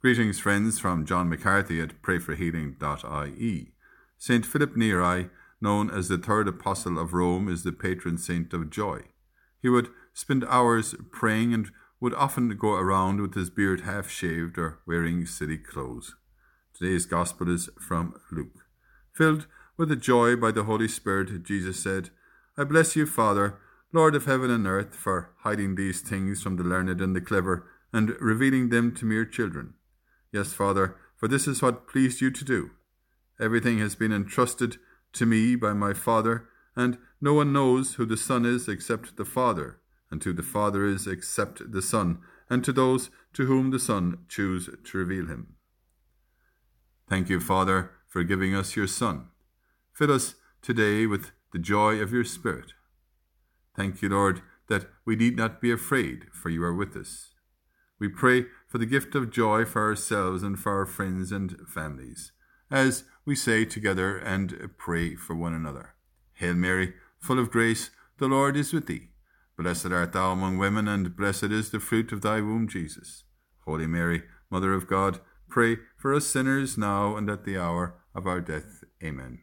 Greetings, friends, from John McCarthy at prayforhealing.ie. St. Philip Neri, known as the third apostle of Rome, is the patron saint of joy. He would spend hours praying and would often go around with his beard half shaved or wearing silly clothes. Today's gospel is from Luke. Filled with the joy by the Holy Spirit, Jesus said, I bless you, Father, Lord of heaven and earth, for hiding these things from the learned and the clever and revealing them to mere children. Yes, Father, for this is what pleased you to do. Everything has been entrusted to me by my Father, and no one knows who the Son is except the Father, and who the Father is except the Son, and to those to whom the Son choose to reveal him. Thank you, Father, for giving us your Son. Fill us today with the joy of your Spirit. Thank you, Lord, that we need not be afraid, for you are with us. We pray for the gift of joy for ourselves and for our friends and families, as we say together and pray for one another. Hail Mary, full of grace, the Lord is with thee. Blessed art thou among women, and blessed is the fruit of thy womb, Jesus. Holy Mary, Mother of God, pray for us sinners now and at the hour of our death. Amen.